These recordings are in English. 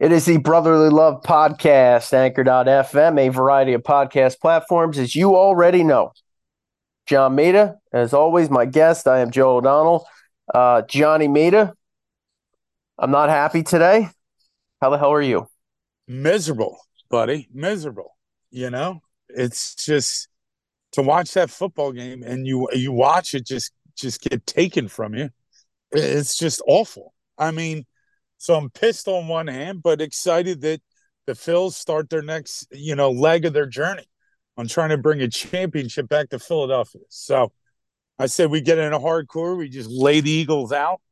It is the Brotherly Love Podcast, Anchor.fm, a variety of podcast platforms, as you already know. John Mita, as always, my guest. I am Joe O'Donnell. Uh, Johnny Mita, I'm not happy today. How the hell are you? Miserable, buddy. Miserable. You know, it's just to watch that football game and you you watch it just just get taken from you. It's just awful. I mean, so I'm pissed on one hand, but excited that the Phils start their next, you know, leg of their journey on trying to bring a championship back to Philadelphia. So I said we get in a hardcore, we just lay the Eagles out,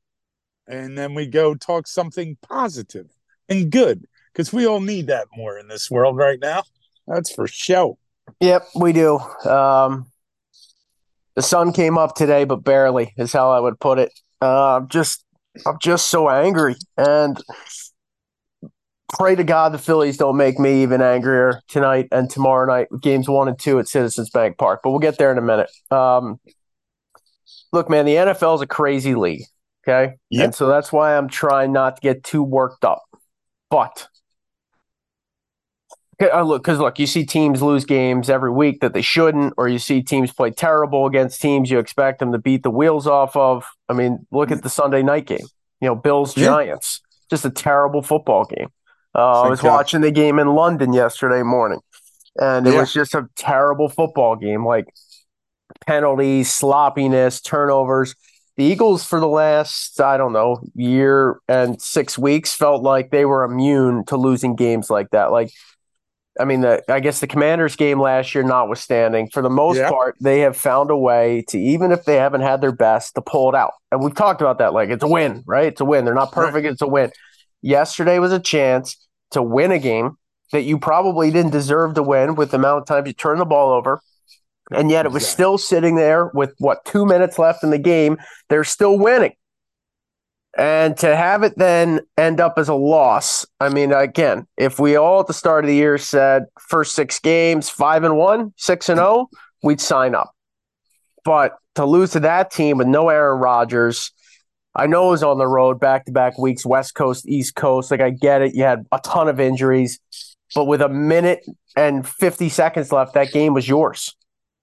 and then we go talk something positive and good because we all need that more in this world right now. That's for sure. Yep, we do. Um, the sun came up today, but barely is how I would put it. Uh, just I'm just so angry. And pray to God the Phillies don't make me even angrier tonight and tomorrow night, games one and two at Citizens Bank Park. But we'll get there in a minute. Um, look, man, the NFL is a crazy league. Okay. Yep. And so that's why I'm trying not to get too worked up. But uh, look, because look, you see teams lose games every week that they shouldn't, or you see teams play terrible against teams you expect them to beat the wheels off of. I mean, look at the Sunday night game. You know, Bills Giants, yeah. just a terrible football game. Uh, I was watching the game in London yesterday morning, and it yeah. was just a terrible football game. Like penalties, sloppiness, turnovers. The Eagles, for the last, I don't know, year and six weeks, felt like they were immune to losing games like that. Like I mean, the, I guess the Commanders game last year, notwithstanding, for the most yeah. part, they have found a way to, even if they haven't had their best, to pull it out. And we've talked about that. Like, it's a win, right? It's a win. They're not perfect. Right. It's a win. Yesterday was a chance to win a game that you probably didn't deserve to win with the amount of times you turn the ball over. And yet it was still sitting there with what, two minutes left in the game. They're still winning. And to have it then end up as a loss, I mean, again, if we all at the start of the year said first six games, five and one, six and oh, we'd sign up. But to lose to that team with no Aaron Rodgers, I know it was on the road back to back weeks, West Coast, East Coast. Like, I get it. You had a ton of injuries, but with a minute and 50 seconds left, that game was yours.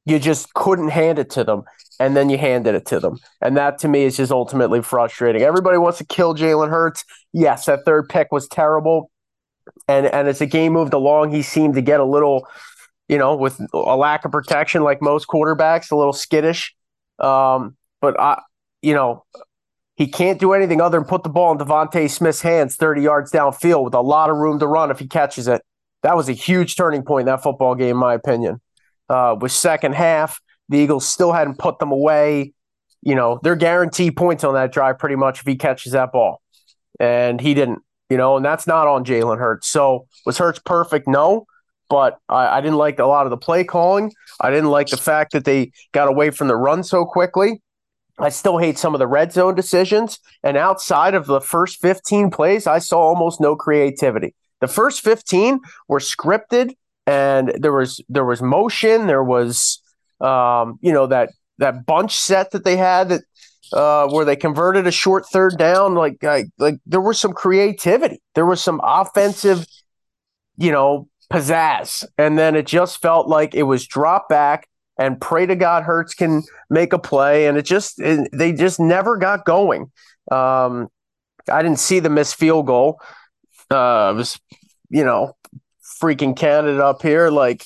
You just couldn't hand it to them and then you handed it to them. And that to me is just ultimately frustrating. Everybody wants to kill Jalen Hurts. Yes, that third pick was terrible. And and as the game moved along, he seemed to get a little, you know, with a lack of protection, like most quarterbacks, a little skittish. Um, but I, you know, he can't do anything other than put the ball in DeVonta Smith's hands 30 yards downfield with a lot of room to run if he catches it. That was a huge turning point in that football game, in my opinion. Uh, with second half, the Eagles still hadn't put them away. You know, they're guaranteed points on that drive pretty much if he catches that ball. And he didn't, you know, and that's not on Jalen Hurts. So was Hurts perfect? No. But I, I didn't like a lot of the play calling. I didn't like the fact that they got away from the run so quickly. I still hate some of the red zone decisions. And outside of the first 15 plays, I saw almost no creativity. The first 15 were scripted and there was there was motion, there was um, you know that that bunch set that they had that uh, where they converted a short third down. Like I, like there was some creativity. There was some offensive, you know, pizzazz, and then it just felt like it was drop back and pray to God Hurts can make a play, and it just it, they just never got going. Um, I didn't see the missed field goal. Uh, it was you know freaking Canada up here like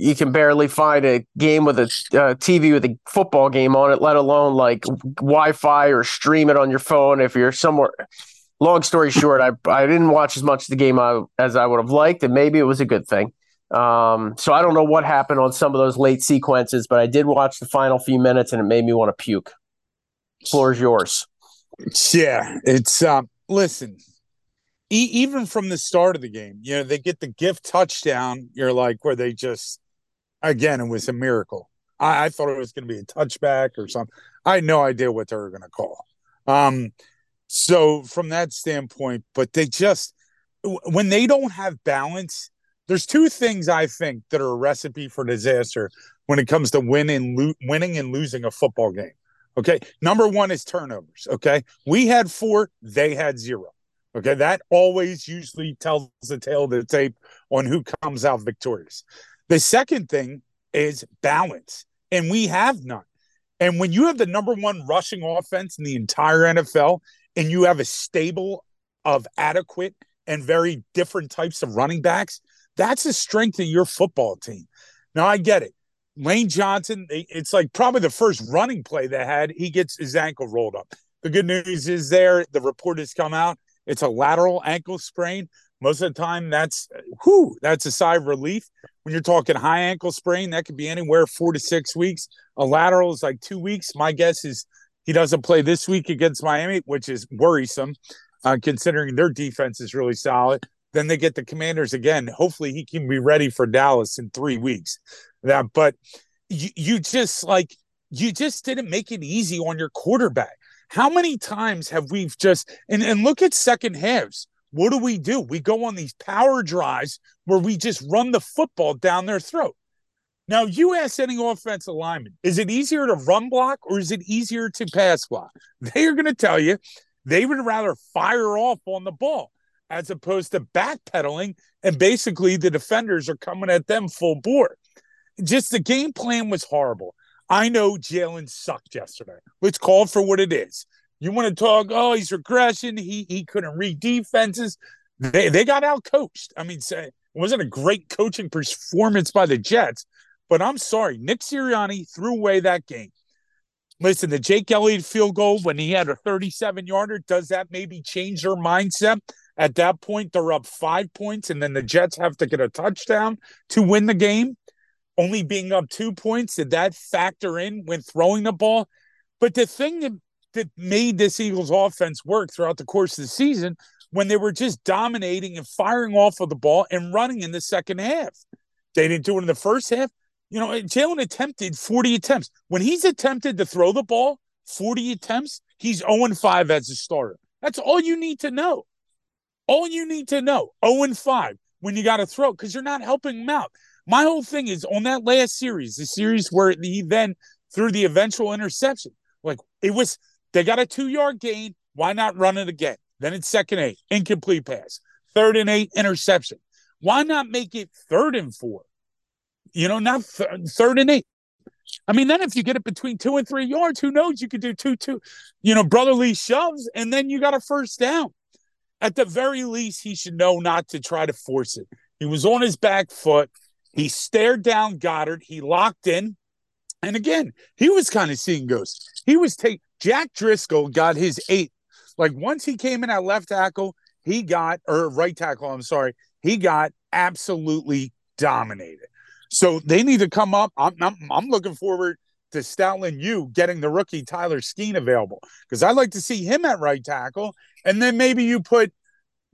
you can barely find a game with a uh, TV with a football game on it, let alone like Wi-Fi or stream it on your phone if you're somewhere. Long story short, I I didn't watch as much of the game I, as I would have liked, and maybe it was a good thing. Um, so I don't know what happened on some of those late sequences, but I did watch the final few minutes, and it made me want to puke. Floor is yours. Yeah, it's um. Listen, e- even from the start of the game, you know, they get the gift touchdown. You're like, where they just again, it was a miracle. I, I thought it was going to be a touchback or something. I had no idea what they were going to call. Um, so from that standpoint, but they just when they don't have balance, there's two things I think that are a recipe for disaster when it comes to winning, lo- winning and losing a football game. Okay, number one is turnovers. Okay, we had four, they had zero. Okay, that always usually tells the tale of the tape on who comes out victorious. The second thing is balance, and we have none. And when you have the number one rushing offense in the entire NFL, and you have a stable of adequate and very different types of running backs, that's the strength of your football team. Now, I get it. Lane Johnson, it's like probably the first running play they had. He gets his ankle rolled up. The good news is there, the report has come out. It's a lateral ankle sprain. Most of the time, that's whoo, that's a sigh of relief. When you're talking high ankle sprain, that could be anywhere four to six weeks. A lateral is like two weeks. My guess is he doesn't play this week against Miami, which is worrisome, uh, considering their defense is really solid. Then they get the Commanders again. Hopefully, he can be ready for Dallas in three weeks. That, but you, you just like you just didn't make it easy on your quarterback. How many times have we just and, and look at second halves? What do we do? We go on these power drives where we just run the football down their throat. Now, you ask any offensive lineman, is it easier to run block or is it easier to pass block? They are going to tell you they would rather fire off on the ball as opposed to backpedaling, and basically the defenders are coming at them full bore. Just the game plan was horrible. I know Jalen sucked yesterday. Let's call for what it is. You want to talk, oh, he's regression. He he couldn't read defenses. They they got out coached. I mean, it wasn't a great coaching performance by the Jets, but I'm sorry, Nick Sirianni threw away that game. Listen, the Jake Elliott field goal when he had a 37 yarder, does that maybe change their mindset? At that point, they're up five points, and then the Jets have to get a touchdown to win the game only being up two points, did that factor in when throwing the ball? But the thing that, that made this Eagles offense work throughout the course of the season when they were just dominating and firing off of the ball and running in the second half. They didn't do it in the first half. You know, Jalen attempted 40 attempts. When he's attempted to throw the ball 40 attempts, he's 0 5 as a starter. That's all you need to know. All you need to know 0 5 when you got to throw because you're not helping him out. My whole thing is on that last series, the series where he then threw the eventual interception. Like it was, they got a two yard gain. Why not run it again? Then it's second eight, incomplete pass. Third and eight, interception. Why not make it third and four? You know, not th- third and eight. I mean, then if you get it between two and three yards, who knows? You could do two, two, you know, brotherly shoves, and then you got a first down. At the very least, he should know not to try to force it. He was on his back foot. He stared down Goedert. He locked in. And again, he was kind of seeing ghosts. He was take Jack Driscoll got his eight. Like once he came in at left tackle, he got or right tackle, I'm sorry, he got absolutely dominated. So they need to come up. I'm, I'm, I'm looking forward to Stoutland you getting the rookie Tyler Steen available because I'd like to see him at right tackle. And then maybe you put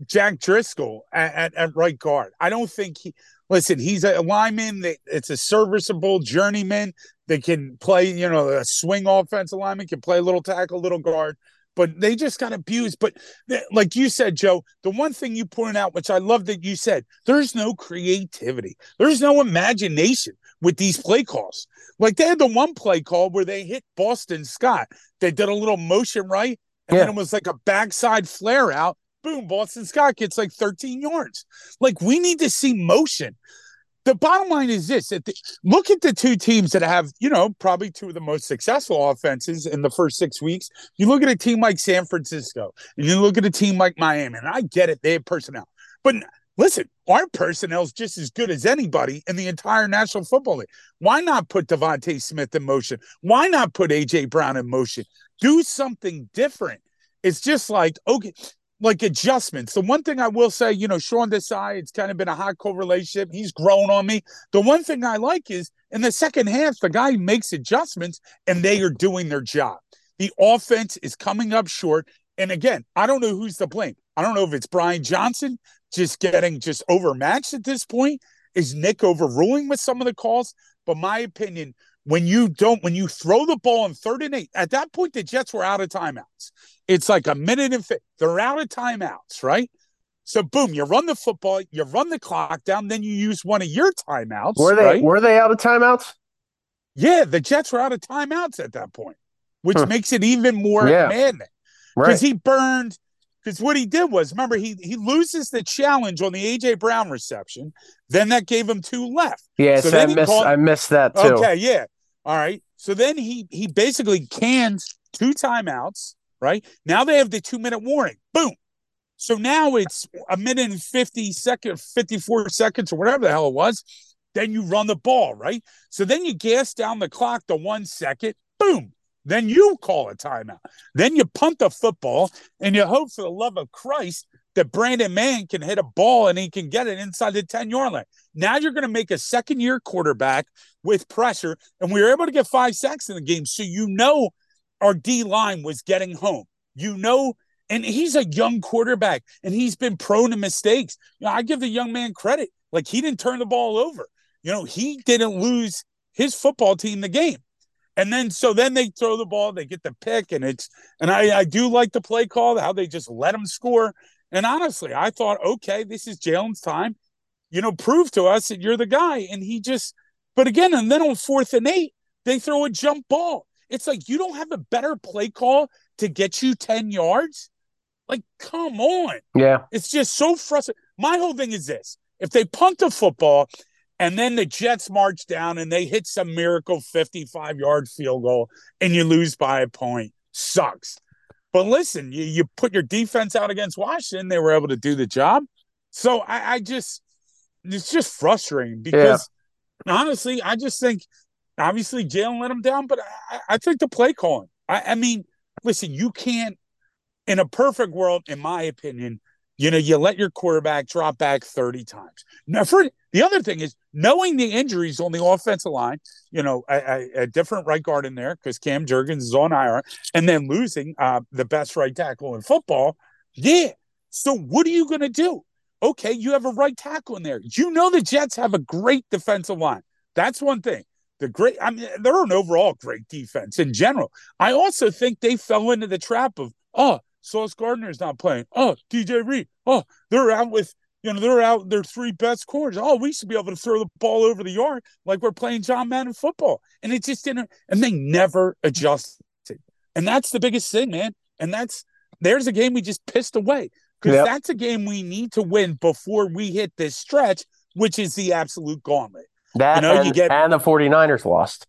Jack Driscoll at, at, at right guard. I don't think he listen, he's a lineman that it's a serviceable journeyman that can play, you know, a swing offensive lineman, can play a little tackle, little guard. But they just got abused. But like you said, Joe, the one thing you pointed out, which I love that you said, there's no creativity, there's no imagination with these play calls. Like they had the one play call where they hit Boston Scott. They did a little motion right, and yeah. then it was like a backside flare out boom, Boston Scott gets like 13 yards. Like we need to see motion. The bottom line is this: the, look at the two teams that have, you know, probably two of the most successful offenses in the first six weeks. You look at a team like San Francisco, and you look at a team like Miami, and I get it; they have personnel, but listen, our personnel is just as good as anybody in the entire National Football League. Why not put DeVonta Smith in motion? Why not put AJ Brown in motion? Do something different. It's just like, okay, like adjustments. The one thing I will say, you know, Sean Desai, it's kind of been a hot co relationship. He's grown on me. The one thing I like is in the second half, the guy makes adjustments and they are doing their job. The offense is coming up short. And again, I don't know who's to blame. I don't know if it's Brian Johnson just getting just overmatched at this point. Is Nick overruling with some of the calls? But my opinion, when you don't, when you throw the ball in third and eight, at that point, the Jets were out of timeouts. It's like a minute and fi- they're out of timeouts, right? So boom, you run the football, you run the clock down, then you use one of your timeouts. Were they right? were they out of timeouts? Yeah, the Jets were out of timeouts at that point, which huh. makes it even more yeah. maddening. Because right. he burned Because what he did was, remember, he he loses the challenge on the AJ Brown reception. Then that gave him two left. Yeah, so, So I missed I missed that too. Okay, yeah. All right. So then he he basically cans two timeouts, right? Now they have the two minute warning. Boom. So now it's a minute and 50 seconds, 54 seconds, or whatever the hell it was. Then you run the ball, right? So then you gas down the clock to one second. Boom. Then you call a timeout. Then you punt the football and you hope for the love of Christ that Braden Mann can hit a ball and he can get it inside the 10 yard line. Now you're going to make a second year quarterback with pressure. And we were able to get five sacks in the game. So you know our D line was getting home. You know, and he's a young quarterback and he's been prone to mistakes. You know, I give the young man credit. Like he didn't turn the ball over. You know, he didn't lose his football team the game. And then so then they throw the ball, they get the pick, and it's and I, I do like the play call, how they just let him score. And honestly, I thought, okay, this is Jalen's time. You know, prove to us that you're the guy. And he just, but again, and then on fourth and eight, they throw a jump ball. It's like you don't have a better play call to get you 10 yards. Like, come on. Yeah. It's just so frustrating. My whole thing is this if they punt the football and then the Jets march down and they hit some miracle 55 yard field goal and you lose by a point, sucks. But listen, you, you put your defense out against Washington, they were able to do the job. So I, I just, it's just frustrating because honestly, I just think obviously Jalen let him down, but I, I think the play calling. I, I mean, listen, you can't, in a perfect world, in my opinion, you know, you let your quarterback drop back 30 times. Now, for the other thing is knowing the injuries on the offensive line, you know, a, a, a different right guard in there because Cam Jurgens is on IR, and then losing uh, the best right tackle in football. Yeah. So what are you going to do? Okay, you have a right tackle in there. You know the Jets have a great defensive line. That's one thing. The great, I mean, they're an overall great defense in general. I also think they fell into the trap of, oh, Sauce Gardner's not playing. Oh, DJ Reed. Oh, they're out with, you know, they're out their three best corners. Oh, we should be able to throw the ball over the yard like we're playing John Madden football. And it just didn't, and they never adjusted. And that's the biggest thing, man. And that's, there's a game we just pissed away because Yep. that's a game we need to win before we hit this stretch, which is the absolute gauntlet. That You know, you and, get- and the 49ers lost.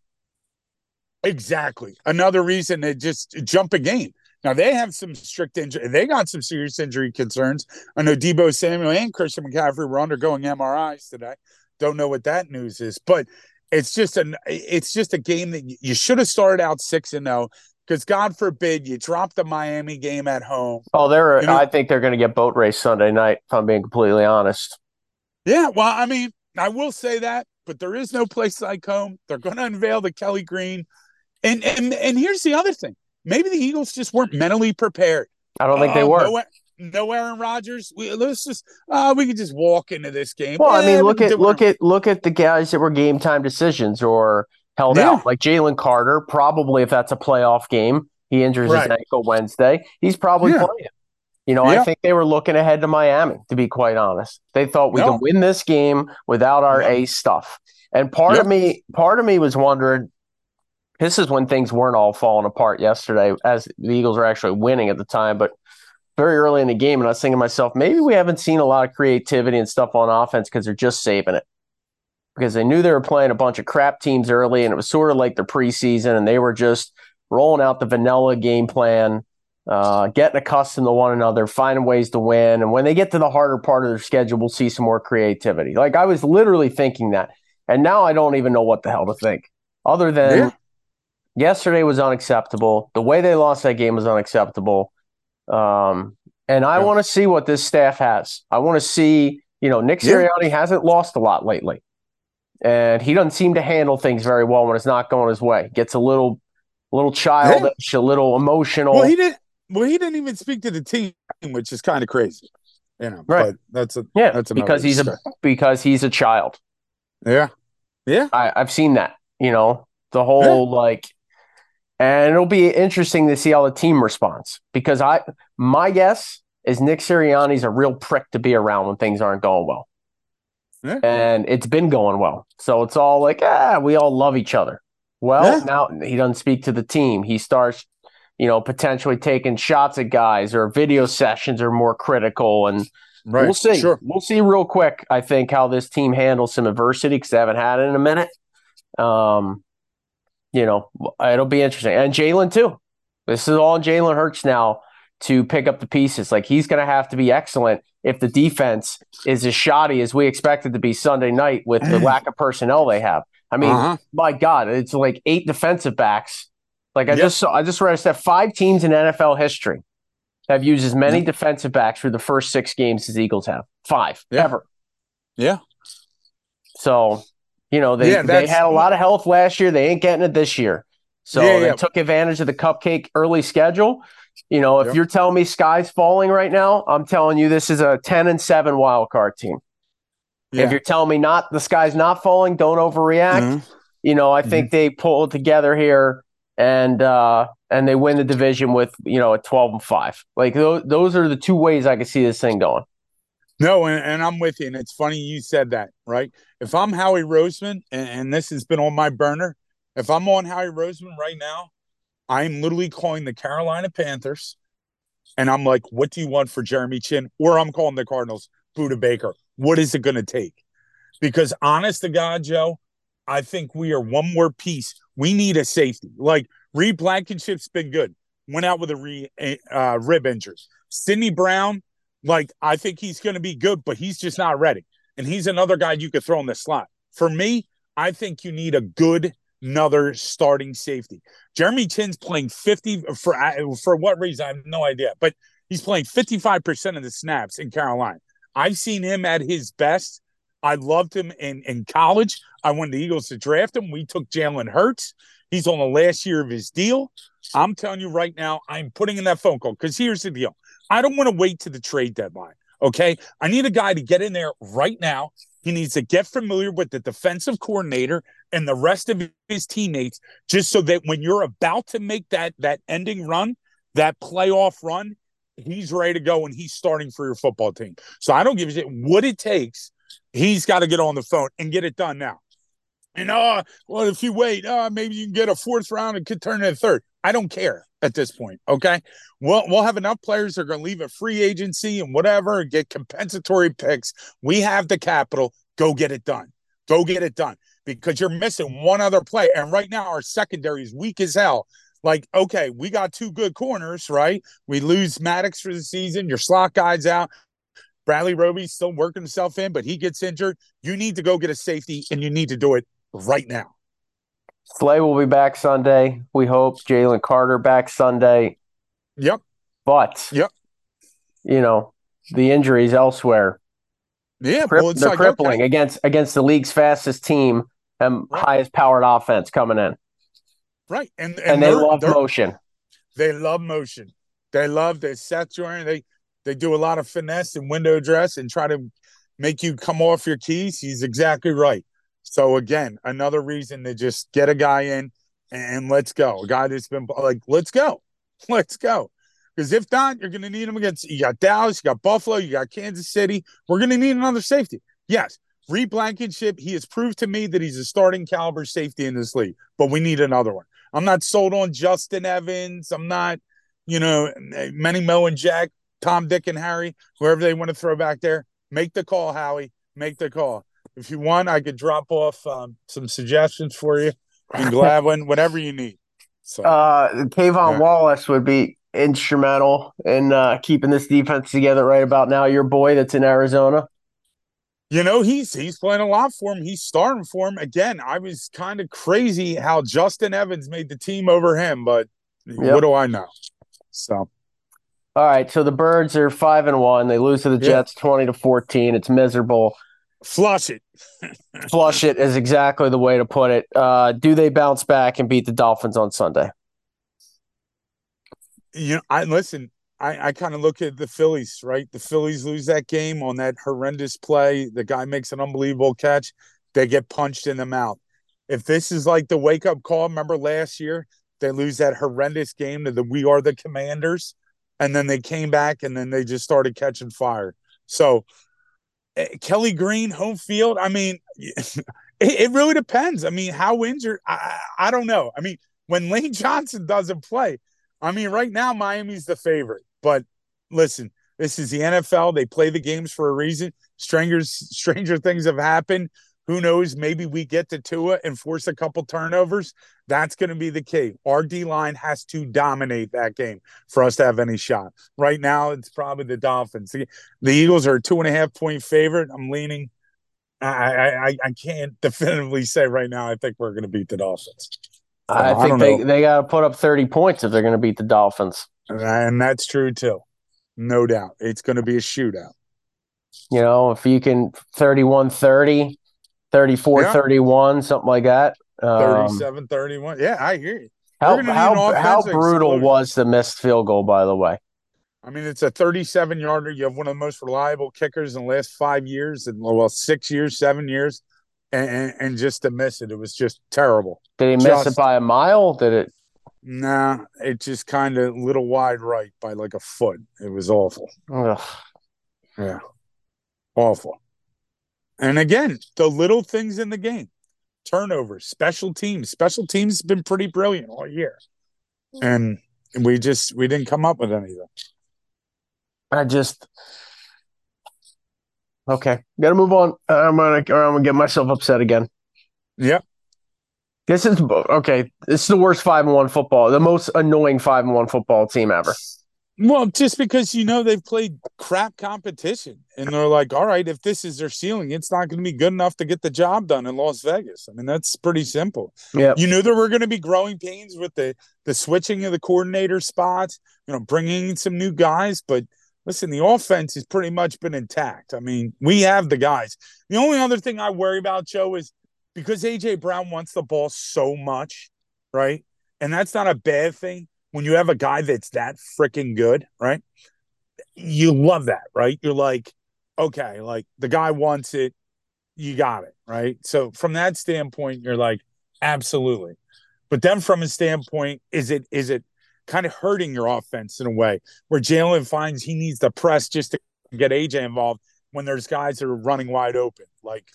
Exactly. Another reason to just jump a game. Now they have some strict injury. They got some serious injury concerns. I know Deebo Samuel and Christian McCaffrey were undergoing MRIs today. Don't know what that news is, but it's just an it's just a game that you should have started out six and oh, zero because God forbid you drop the Miami game at home. Oh, they're. You know- I think they're going to get boat race Sunday night. If I'm being completely honest. Yeah, well, I mean, I will say that, but there is no place like home. They're going to unveil the Kelly Green, and and and here's the other thing. Maybe the Eagles just weren't mentally prepared. I don't think they Oh, were. No, no Aaron Rodgers. We, let's just uh, we could just walk into this game. Well, I mean, look at look at look at the guys that were game time decisions or held Yeah. out, like Jalen Carter. Probably, if that's a playoff game, he injures Right. his ankle Wednesday. He's probably Yeah. playing. You know, I think they were looking ahead to Miami. To be quite honest, they thought we No. can win this game without our ace stuff. And part of me, part of me was wondering. This is when things weren't all falling apart yesterday, as the Eagles were actually winning at the time, but very early in the game, and I was thinking to myself, maybe we haven't seen a lot of creativity and stuff on offense because they're just saving it. Because they knew they were playing a bunch of crap teams early, and it was sort of like their preseason, and they were just rolling out the vanilla game plan, uh, getting accustomed to one another, finding ways to win. And when they get to the harder part of their schedule, we'll see some more creativity. Like I was literally thinking that. And now I don't even know what the hell to think. Other than Yeah. Yesterday was unacceptable. The way they lost that game was unacceptable. Um, and I Yeah. want to see what this staff has. I want to see, you know, Nick Yeah. Sirianni hasn't lost a lot lately. And he doesn't seem to handle things very well when it's not going his way. Gets a little little childish, a little emotional. Well, he didn't. Well, he didn't even speak to the team, which is kind of crazy. You know, Right. But that's a yeah, that's because he's a because he's a child. yeah, yeah. I, I've seen that, you know, the whole like, and it'll be interesting to see how the team responds because I, my guess is Nick Sirianni's a real prick to be around when things aren't going well. Yeah. And it's been going well. So it's all like, ah, we all love each other. Well, Yeah. now he doesn't speak to the team. He starts you know, potentially taking shots at guys or video sessions are more critical. And right. we'll see. Sure. We'll see real quick, I think, how this team handles some adversity because they haven't had it in a minute. Um, you know, it'll be interesting. And Jalen, too. This is all Jalen Hurts now to pick up the pieces. Like he's going to have to be excellent if the defense is as shoddy as we expected to be Sunday night with the lack of personnel they have. I mean, uh-huh. my God, it's like eight defensive backs like I yep. just saw, I just read that five teams in NFL history have used as many defensive backs for the first six games as Eagles have. Five yeah. ever. Yeah. So, you know, they, yeah, they had a lot of health last year. They ain't getting it this year. So yeah, they took advantage of the cupcake early schedule. You know, if yep. you're telling me sky's falling right now, I'm telling you this is a 10 and 7 wild card team. If you're telling me not the sky's not falling, don't overreact. Mm-hmm. You know, I think mm-hmm. they pulled together here and uh, and they win the division with you know a twelve and five. Like those, those are the two ways I can see this thing going. No, and, and I'm with you. And it's funny you said that, right? If I'm Howie Roseman, and, and this has been on my burner, if I'm on Howie Roseman right now, I'm literally calling the Carolina Panthers, and I'm like, "What do you want for Jeremy Chinn? Or I'm calling the Cardinals, Budda Baker. What is it going to take? Because honest to God, Joe, I think we are one more piece. We need a safety. Like Reed Blankenship's been good. Went out with a re, uh, rib injury. Sydney Brown, like I think he's going to be good, but he's just not ready. And he's another guy you could throw in the slot. For me, I think you need a good another starting safety. Jeremy Chinn's playing 50 for for what reason? I have no idea, but he's playing 55% of the snaps in Carolina. I've seen him at his best I loved him in, in college. I wanted the Eagles to draft him. We took Jalen Hurts. He's on the last year of his deal. I'm telling you right now, I'm putting in that phone call because here's the deal. I don't want to wait to the trade deadline. Okay. I need a guy to get in there right now. He needs to get familiar with the defensive coordinator and the rest of his teammates, just so that when you're about to make that that ending run, that playoff run, he's ready to go and he's starting for your football team. So I don't give a shit what it takes He's got to get on the phone and get it done now. And uh, well, if you wait, uh, maybe you can get a fourth round and could turn it a third. I don't care at this point. Okay. We'll we'll have enough players that are going to leave a free agency and whatever and get compensatory picks. We have the capital. Go get it done. Go get it done. Because you're missing one other play. And right now our secondary is weak as hell. Like, okay, we got two good corners, right? We lose Maddox for the season. Your slot guy's out. Bradley Roby's still working himself in, but he gets injured. You need to go get a safety, and you need to do it right now. Slay will be back Sunday. We hope Jalen Carter back Sunday. Yep. But yep. You know the injuries elsewhere. Yeah, Cri- well, they're like, crippling okay. against against the league's fastest team and right. highest powered offense coming in. Right, and and, and they love motion. They love motion. They love the Seth Jordan. They they do a lot of finesse and window dress and try to make you come off your keys. He's exactly right. So again, another reason to just get a guy in and let's go. A guy that's been like, let's go, let's go. Because if not, you're going to need him against. You got Dallas, you got Buffalo, you got Kansas City. We're going to need another safety. Yes, Reed Blankenship. He has proved to me that he's a starting caliber safety in this league, but we need another one. I'm not sold on Justin Evans. I'm not, you know, Manny Mo and Jack. Tom, Dick, and Harry, whoever they want to throw back there, make the call, Howie. Make the call. If you want, I could drop off um, some suggestions for you in Gladwyne, whatever you need. So, uh, K'Von yeah. Wallace would be instrumental in uh, keeping this defense together right about now. Your boy that's in Arizona. You know, he's he's playing a lot for him. He's starting for him. Again, I was kind of crazy how Justin Evans made the team over him, but yep. what do I know? So all right, so the Birds are five and one. They lose to the Jets yeah. twenty to fourteen. It's miserable. Flush it. Flush it is exactly the way to put it. Uh, do they bounce back and beat the Dolphins on Sunday? You know, I listen. I, I kind of look at the Phillies, right? The Phillies lose that game on that horrendous play. The guy makes an unbelievable catch. They get punched in the mouth. If this is like the wake up call, remember last year they lose that horrendous game to the We Are the Commanders and then they came back and then they just started catching fire. So Eh, Kelly Green home field. I mean, it, it, really depends. I mean, how injured? I, I don't know. I mean, when Lane Johnson doesn't play, I mean, right now Miami's the favorite, but listen, this is the NFL. They play the games for a reason. Strangers, stranger things have happened. Who knows? Maybe we get to Tua and force a couple turnovers. That's going to be the key. Our D line has to dominate that game for us to have any shot. Right now, it's probably the Dolphins. The, the Eagles are a two and a half point favorite. I'm leaning. I, I I can't definitively say right now. I think we're going to beat the Dolphins. I think I they, they got to put up 30 points if they're going to beat the Dolphins. And that's true too. No doubt. It's going to be a shootout. You know, if you can 31 30, 34 yeah. 31, something like that. Um, 37 31. Yeah, I hear you. How, how, how brutal explosion. was the missed field goal, by the way? I mean, it's a 37 yarder. You have one of the most reliable kickers in the last five years, and well, six years, seven years, and, and, and just to miss it, it was just terrible. Did he miss it by a mile? Did it? Nah, it just kind of little wide right by like a foot. It was awful. Ugh. Yeah, awful. And again, the little things in the game turnovers, special teams. Special teams has been pretty brilliant all year. And we just we didn't come up with anything. I just okay. Got to move on. I'm gonna or I'm gonna get myself upset again. Yep. This is okay. This is the worst five and one football, the most annoying five and one football team ever. Well, just because you know they've played crap competition and they're like, all right, if this is their ceiling, it's not going to be good enough to get the job done in Las Vegas. I mean, that's pretty simple. Yeah. You knew there were going to be growing pains with the the switching of the coordinator spots, you know, bringing in some new guys, but listen, the offense has pretty much been intact. I mean, we have the guys. The only other thing I worry about, Joe, is because AJ Brown wants the ball so much, right? And that's not a bad thing when you have a guy that's that freaking good, right? You love that, right? You're like, okay, like the guy wants it, you got it, right? So from that standpoint, you're like, absolutely. But then from a standpoint, is it is it kind of hurting your offense in a way where Jalen finds he needs to press just to get AJ involved when there's guys that are running wide open, like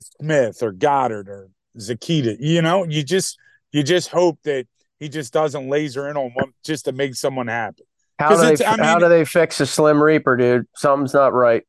Smith or Goedert or Zakita. You know, you just you just hope that he just doesn't laser in on one just to make someone happy. How do, they, I mean, how do they fix a Slim Reaper, dude? Something's not right.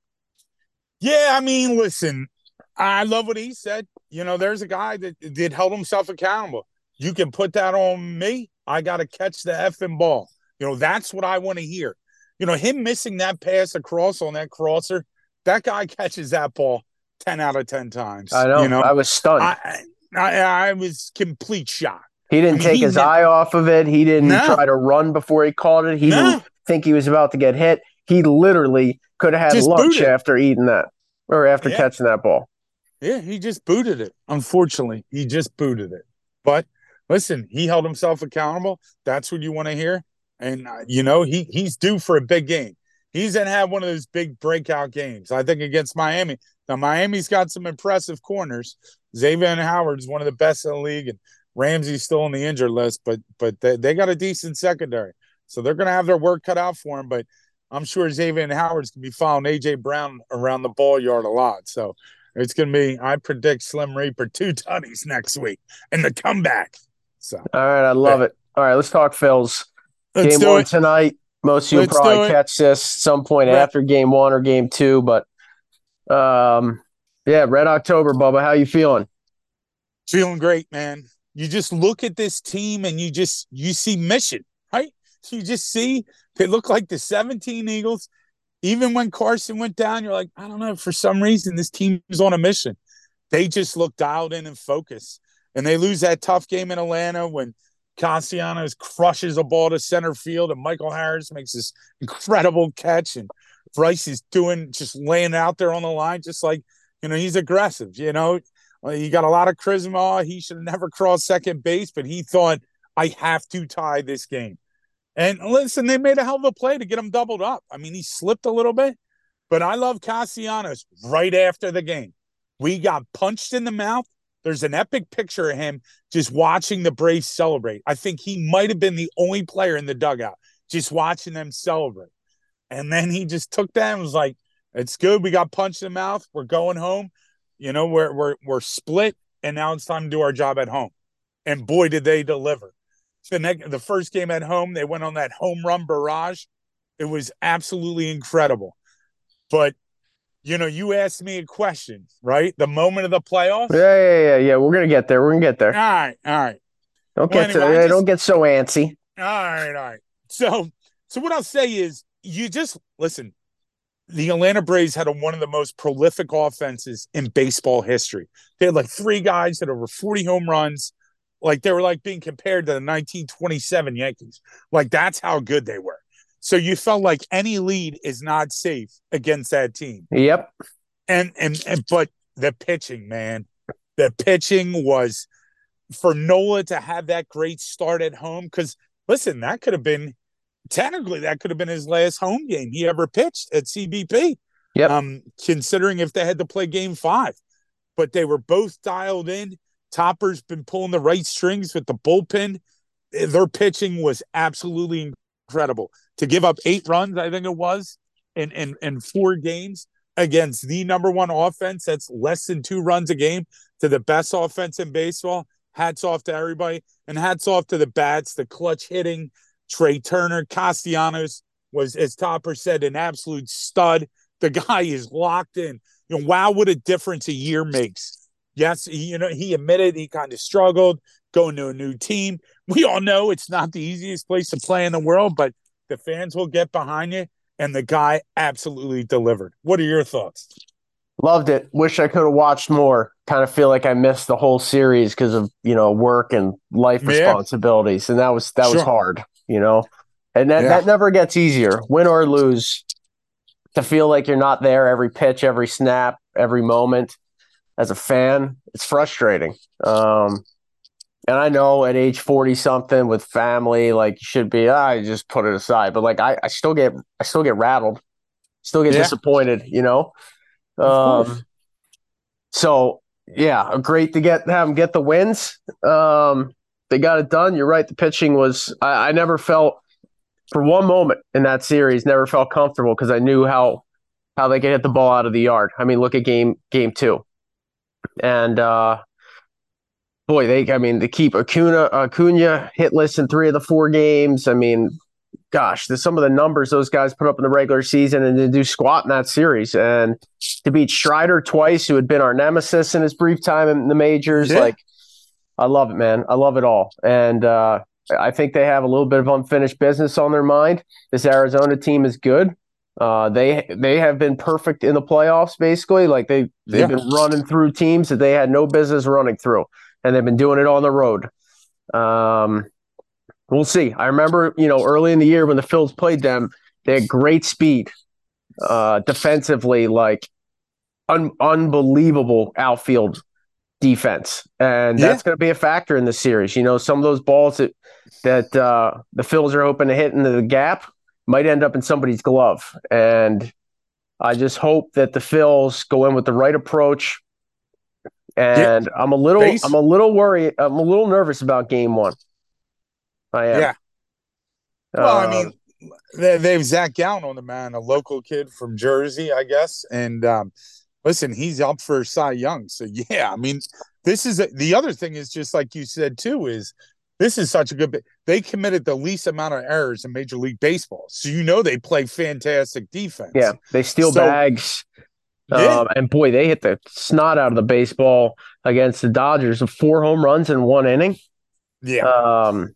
Yeah, I mean, listen, I love what he said. You know, there's a guy that did held himself accountable. You can put that on me. I got to catch the effing ball. You know, that's what I want to hear. You know, him missing that pass across on that crosser, that guy catches that ball 10 out of 10 times. I know. You know, I was stunned. I, I, I was complete shock. He didn't take he his eye off of it. He didn't no. try to run before he caught it. He no. didn't think he was about to get hit. He literally could have had just lunch booted. after eating that or after yeah. catching that ball. Yeah, he just booted it. Unfortunately, he just booted it. But listen, he held himself accountable. That's what you want to hear. And uh, you know, he he's due for a big game. He's gonna have one of those big breakout games. I think against Miami. Now Miami's got some impressive corners. Xavier Howard's one of the best in the league, and Ramsey's still on the injured list, but but they, they got a decent secondary, so they're going to have their work cut out for him. But I'm sure Xavier Howard's going to be following AJ Brown around the ball yard a lot. So it's going to be. I predict Slim Reaper two tutties next week and the comeback. So all right, I love yeah. it. All right, let's talk Phils. Let's game one it. tonight. Most of you will probably catch this some point after game one or game two, but um, yeah, Red October, Bubba. How you feeling? Feeling great, man you just look at this team and you just you see mission, right? You just see they look like the 17 Eagles. Even when Carson went down, you're like, I don't know, for some reason this team is on a mission. They just look dialed in and focused. And they lose that tough game in Atlanta when Castellanos crushes a ball to center field and Michael Harris makes this incredible catch and Bryce is doing just laying out there on the line, just like you know, he's aggressive. You know, he got a lot of charisma. He should have never crossed second base, but he thought, I have to tie this game. And listen, they made a hell of a play to get him doubled up. I mean, he slipped a little bit, but I love Castellanos right after the game. We got punched in the mouth. There's an epic picture of him just watching the Braves celebrate. I think he might have been the only player in the dugout just watching them celebrate. And then he just took that and was like, it's good. We got punched in the mouth. We're going home. You know, we're we're we're split, and now it's time to do our job at home. And boy, did they deliver! The next, the first game at home, they went on that home run barrage. It was absolutely incredible. But you know, you asked me a question, right? The moment of the playoffs. Yeah, yeah, yeah, yeah. We're gonna get there. We're gonna get there. All right, all right. Don't well, get anyway, to, just, don't get so antsy. All right, all right. So, so what I'll say is, you just listen. The Atlanta Braves had a, one of the most prolific offenses in baseball history. They had like three guys that over forty home runs. Like they were like being compared to the 1927 Yankees. Like that's how good they were. So you felt like any lead is not safe against that team. Yep. And and and but the pitching, man, the pitching was for Nola to have that great start at home. Because listen, that could have been technically that could have been his last home game he ever pitched at CBP. Yep. Um, considering if they had to play game five, but they were both dialed in. Topper's been pulling the right strings with the bullpen. Their pitching was absolutely incredible. To give up eight runs, I think it was, in in, in four games against the number one offense that's less than two runs a game to the best offense in baseball. Hats off to everybody. And hats off to the bats, the clutch hitting. Trea Turner, Castellanos was, as Topper said, an absolute stud. The guy is locked in. You know, wow, what a difference a year makes. Yes, he, you know, he admitted he kind of struggled going to a new team. We all know it's not the easiest place to play in the world, but the fans will get behind you. And the guy absolutely delivered. What are your thoughts? Loved it. Wish I could have watched more. Kind of feel like I missed the whole series because of you know work and life responsibilities, and that was that sure. was hard. You know, and that yeah. that never gets easier, win or lose. To feel like you're not there every pitch, every snap, every moment. As a fan, it's frustrating. Um, and I know at age 40 something with family, like you should be, I ah, just put it aside. But like I, I still get I still get rattled, still get yeah. disappointed, you know? Um so yeah, great to get have them get the wins. Um they got it done. You're right. The pitching was I, I never felt for one moment in that series, never felt comfortable because I knew how how they could hit the ball out of the yard. I mean, look at game game two. And uh boy, they I mean they keep Acuna Acuna hitless in three of the four games. I mean, gosh, the, some of the numbers those guys put up in the regular season and to do squat in that series and to beat Strider twice, who had been our nemesis in his brief time in the majors. Yeah. Like, I love it, man. I love it all. And uh, I think they have a little bit of unfinished business on their mind. This Arizona team is good. Uh, they they have been perfect in the playoffs, basically. Like they they've yeah. been running through teams that they had no business running through and they've been doing it on the road. Um, we'll see. I remember, you know, early in the year when the Phils played them, they had great speed uh, defensively, like un- unbelievable outfield defense, and yeah. that's going to be a factor in the series. You know, some of those balls that that uh, the Phils are hoping to hit into the gap might end up in somebody's glove, and I just hope that the Phils go in with the right approach and yeah. I'm a little Base. I'm a little worried. I'm a little nervous about game one. I am. Yeah. Well, uh, I mean, they, they've Zach Gallen on the man, a local kid from Jersey, I guess. And um, listen, he's up for Cy Young. So yeah, I mean, this is a, the other thing is just like you said too is this is such a good. They committed the least amount of errors in Major League Baseball, so you know they play fantastic defense. Yeah, they steal so, bags. Yeah. Um, and boy, they hit the snot out of the baseball against the Dodgers. of Four home runs in one inning. Yeah. Um,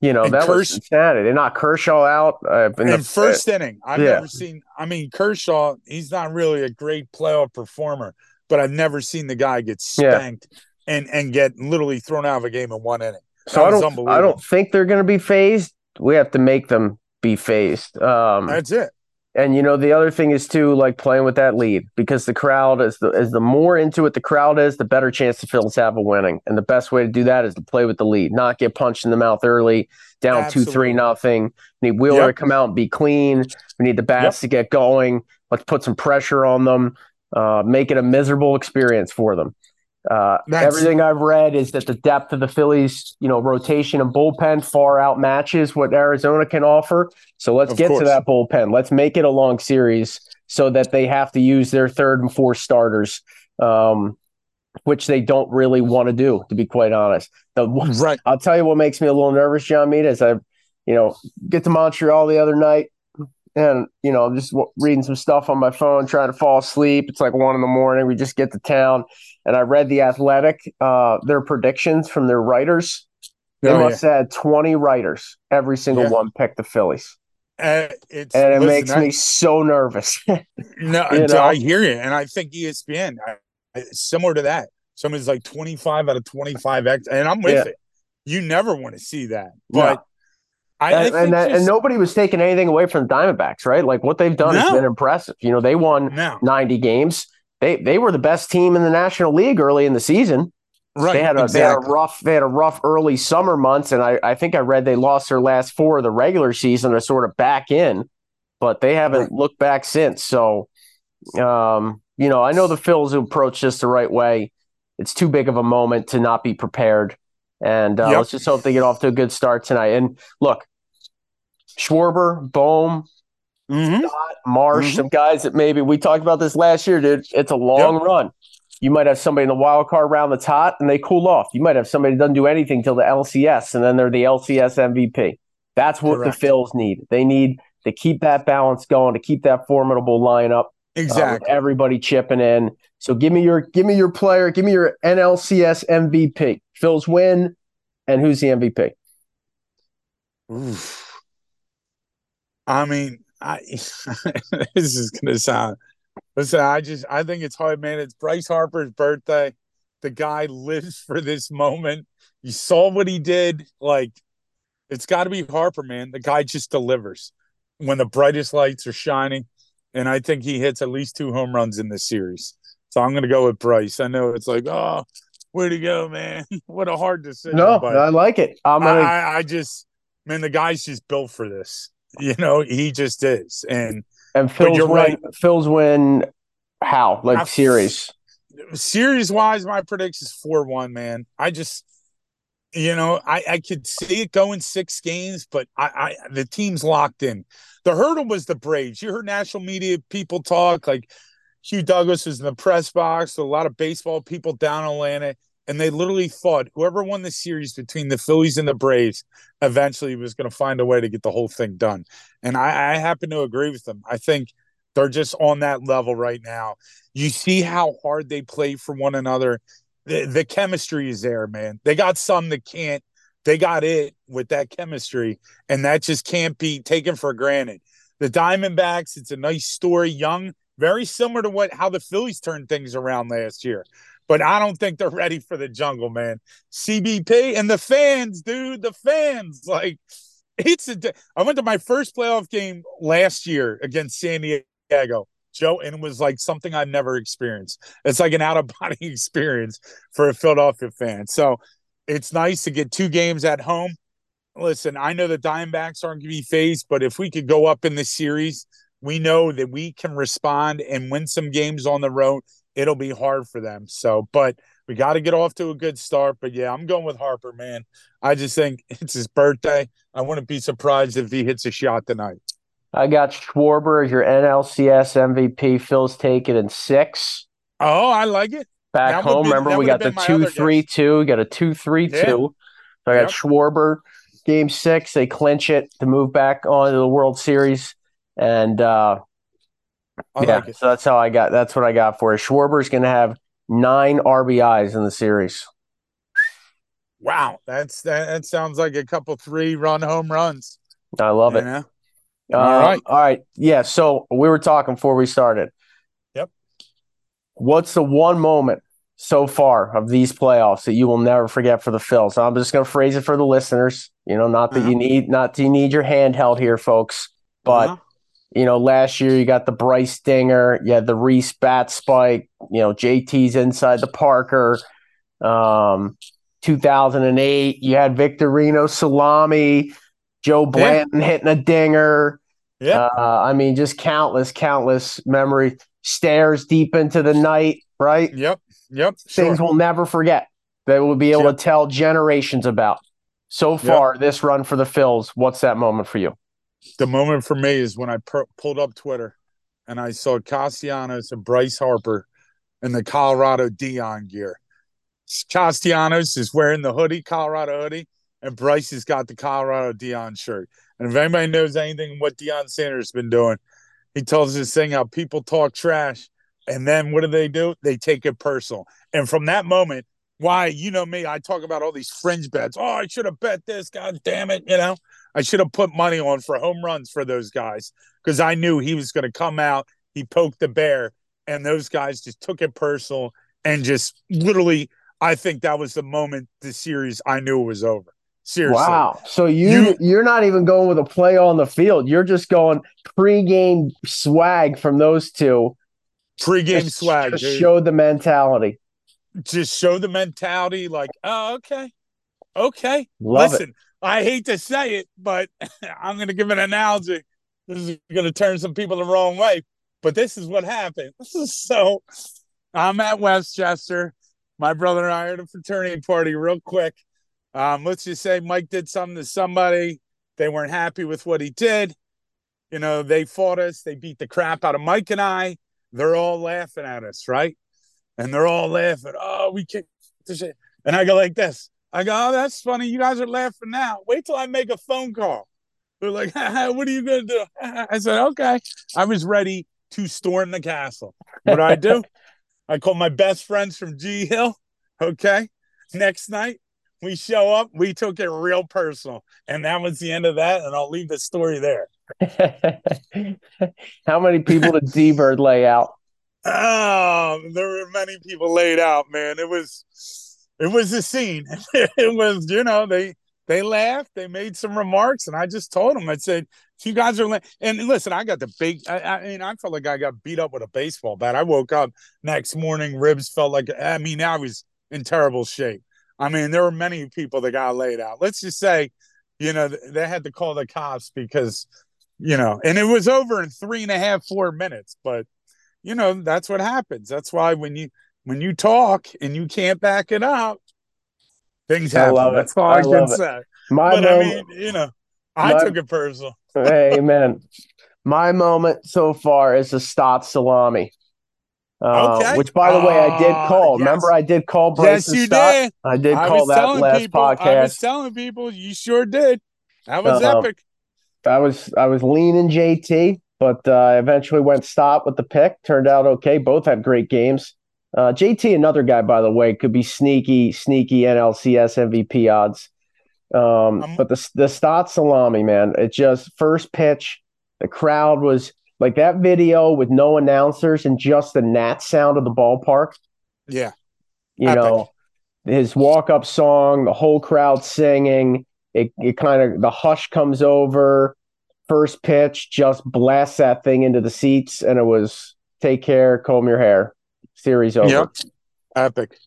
you know and that Kersh- was insanity. They knocked Kershaw out uh, in, in the first uh, inning. I've yeah. never seen. I mean, Kershaw. He's not really a great playoff performer, but I've never seen the guy get spanked yeah. and and get literally thrown out of a game in one inning. That so I don't. I don't think they're going to be phased. We have to make them be phased. Um, That's it. And you know the other thing is too like playing with that lead because the crowd is the as the more into it the crowd is, the better chance the Phils have of winning. And the best way to do that is to play with the lead, not get punched in the mouth early, down Absolutely. two three nothing. We need Wheeler yep. to come out and be clean. We need the bats yep. to get going. Let's put some pressure on them. Uh, make it a miserable experience for them. Uh, everything I've read is that the depth of the Phillies, you know, rotation and bullpen far out matches what Arizona can offer. So let's of get course. to that bullpen. Let's make it a long series so that they have to use their third and fourth starters. Um, which they don't really want to do, to be quite honest. The right. I'll tell you what makes me a little nervous, John Mita, is I, you know, get to Montreal the other night, and you know, I'm just reading some stuff on my phone, trying to fall asleep. It's like one in the morning. We just get to town, and I read the Athletic, uh, their predictions from their writers. They oh, must yeah. have had 20 writers. Every single yeah. one picked the Phillies. Uh, and it listen, makes I, me so nervous. no? I hear you, and I think ESPN I, similar to that. Someone's like twenty five out of twenty five X, and I'm with yeah. it. You never want to see that, but. I, and, I and, just, and, nobody was taking anything away from the Diamondbacks, right? Like what they've done no. has been impressive. You know, they won no. 90 games. They they were the best team in the National League early in the season. Right. They had a, exactly. they had a rough they had a rough early summer months, and I, I think I read they lost their last four of the regular season to sort of back in, but they haven't right. looked back since. So, um, you know, I know the Phils approach this the right way. It's too big of a moment to not be prepared, and uh, yep. let's just hope they get off to a good start tonight. And look, Schwarber, Bohm, mm-hmm. Stott, Marsh, mm-hmm. some guys that maybe we talked about this last year, dude. It's a long yep. run. You might have somebody in the wild card round that's hot and they cool off. You might have somebody that doesn't do anything till the LCS and then they're the LCS MVP. That's what Correct. the Phils need. They need to keep that balance going, to keep that formidable lineup. Uh, exactly. Uh, everybody chipping in. So give me your give me your player, give me your NLCS MVP. Phils win, and who's the MVP? Oof. I mean, I this is gonna sound Listen, I just I think it's hard, man. It's Bryce Harper's birthday. The guy lives for this moment. You saw what he did. Like, it's got to be Harper, man. The guy just delivers when the brightest lights are shining. And I think he hits at least two home runs in this series. So I'm going to go with Bryce. I know it's like, oh, where'd he go, man? what a hard decision. No, I like it. I'm gonna... I, I just, man, the guy's just built for this. You know, he just is. And and Phil's win. Right. Phil's win. How like I, series? Series wise, my prediction is four one. Man, I just you know I I could see it going six games, but I, I the team's locked in. The hurdle was the Braves. You heard national media people talk like Hugh Douglas was in the press box. A lot of baseball people down in Atlanta and they literally thought whoever won the series between the Phillies and the Braves eventually was going to find a way to get the whole thing done. And I, I happen to agree with them. I think they're just on that level right now. You see how hard they play for one another. The, the chemistry is there, man. They got some that can't. They got it with that chemistry, and that just can't be taken for granted. The Diamondbacks, it's a nice story, young, very similar to what how the Phillies turned things around last year but I don't think they're ready for the jungle, man. CBP and the fans, dude, the fans. Like, it's a. I went to my first playoff game last year against San Diego, Joe, and it was like something I've never experienced. It's like an out of body experience for a Philadelphia fan. So it's nice to get two games at home. Listen, I know the Diamondbacks aren't going to be phased, but if we could go up in the series, we know that we can respond and win some games on the road it'll be hard for them. So, but we got to get off to a good start. But yeah, I'm going with Harper, man. I just think it's his birthday. I wouldn't be surprised if he hits a shot tonight. I got Schwarber as your NLCS MVP. Phil's taken in six. Oh, I like it. Back that home, remember we got the two three two. We got a two three two. So I got yep. Schwarber, game six. They clinch it to move back on to the World Series, and uh, I yeah, like so that's how I got. That's what I got for you. Schwarber's going to have nine RBIs in the series. Wow, that's that, that sounds like a couple three run home runs. I love it. Know? All um, right, all right, yeah. So we were talking before we started. Yep. What's the one moment so far of these playoffs that you will never forget for the Phils? I'm just going to phrase it for the listeners. You know, not that uh-huh. you need, not that you need your handheld here, folks, but. Uh-huh you know, last year you got the Bryce Dinger, you had the Rhys bat spike, you know, JT's inside the Parker. Um, 2008, you had Victorino salami, Joe Blanton yeah. hitting a dinger. Yeah. Uh, I mean, just countless, countless memory stares deep into the night, right? Yep. Yep. Things sure. we'll never forget that we'll be able yep. to tell generations about. So far, yep. this run for the Phils, what's that moment for you? The moment for me is when I per- pulled up Twitter and I saw Castellanos and Bryce Harper in the Colorado Deion gear. Castellanos is wearing the hoodie, Colorado hoodie, and Bryce has got the Colorado Deion shirt. And if anybody knows anything what Deion Sanders has been doing, he tells this thing how people talk trash, and then what do they do? They take it personal. And from that moment, why you know me, I talk about all these fringe bets. Oh, I should have bet this. God damn it! You know, I should have put money on for home runs for those guys because I knew he was going to come out. He poked the bear, and those guys just took it personal and just literally. I think that was the moment the series I knew it was over. Seriously. Wow. So you, you are not even going with a play on the field. You're just going pregame swag from those two. Pregame just, swag. Just show the mentality. Just show the mentality. Like, oh, okay, okay. Love Listen, it. I hate to say it, but I'm going to give an analogy. This is going to turn some people the wrong way, but this is what happened. so I'm at Westchester. My brother and I are at a fraternity party real quick. Um, let's just say Mike did something to somebody. They weren't happy with what he did. You know, they fought us. They beat the crap out of Mike and I. They're all laughing at us, right? And they're all laughing. Oh, we kicked the shit. And I go like this. I go, oh, that's funny. You guys are laughing now. Wait till I make a phone call. They're like, what are you going to do? I said, okay. I was ready to storm the castle. What do I do? I called my best friends from G Hill. Okay. Next night, we show up. We took it real personal. And that was the end of that. And I'll leave the story there. How many people did Z Bird lay out? Oh, there were many people laid out, man. It was it was a scene. it was, you know, they they laughed, they made some remarks, and I just told them, I said, you guys are la-. and listen, I got the big I, I, mean, I felt like I got beat up with a baseball bat. I woke up next morning, ribs felt like I mean, I was in terrible shape. I mean, there were many people that got laid out. Let's just say, you know, they had to call the cops because, you know, and it was over in three and a half, four minutes. But, you know, that's what happens. That's why when you when you talk and you can't back it up, things happen. I that's all I, I can say. My but moment, I mean, you know, I my, took it personal. amen. My moment so far is the Stott salami. Uh, okay. Which, by the way, I did ah, call. Remember, I did call. Yes, you Stott. did. I did I call that last people, podcast. I was telling people you sure did. That was uh, epic. I was I was leaning JT, but uh, eventually went Stott with the pick. Turned out okay. Both had great games. Uh, JT, another guy, by the way, could be sneaky, sneaky NLCS MVP odds. Um, um, but the the Stott salami, man, it just first pitch. The crowd was like that video with no announcers and just the gnat sound of the ballpark. Yeah. You Epic. know, his walk up song, the whole crowd singing. It, it kind of, the hush comes over. First pitch just blasts that thing into the seats. And it was take care, comb your hair. Series over. Yep. Epic.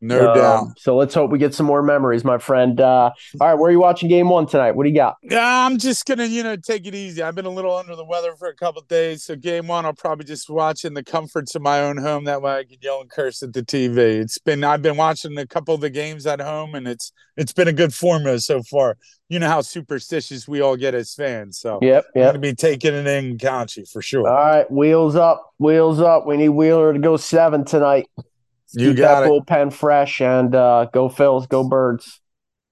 No um, doubt. So let's hope we get some more memories, my friend. Uh, all right, where are you watching game one tonight? What do you got? I'm just gonna, you know, take it easy. I've been a little under the weather for a couple days, so game one, I'll probably just watch in the comforts of my own home. That way, I can yell and curse at the TV. It's been, I've been watching a couple of the games at home, and it's it's been a good formula so far. You know how superstitious we all get as fans, so yep, yep. I'm gonna be taking it in Counchy for sure. All right, wheels up, wheels up. We need Wheeler to go seven tonight. You Keep got that it. bullpen fresh and uh, go Phils, go Birds.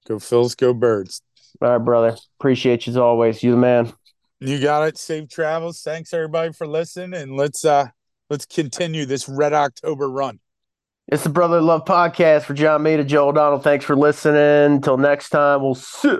Go Phils, go Birds. All right, brother. Appreciate you as always. You the man. You got it. Safe travels. Thanks everybody for listening, and let's uh let's continue this Red October run. It's the Brother Love Podcast for John Mita, Joe O'Donnell. Thanks for listening. Until next time, we'll see.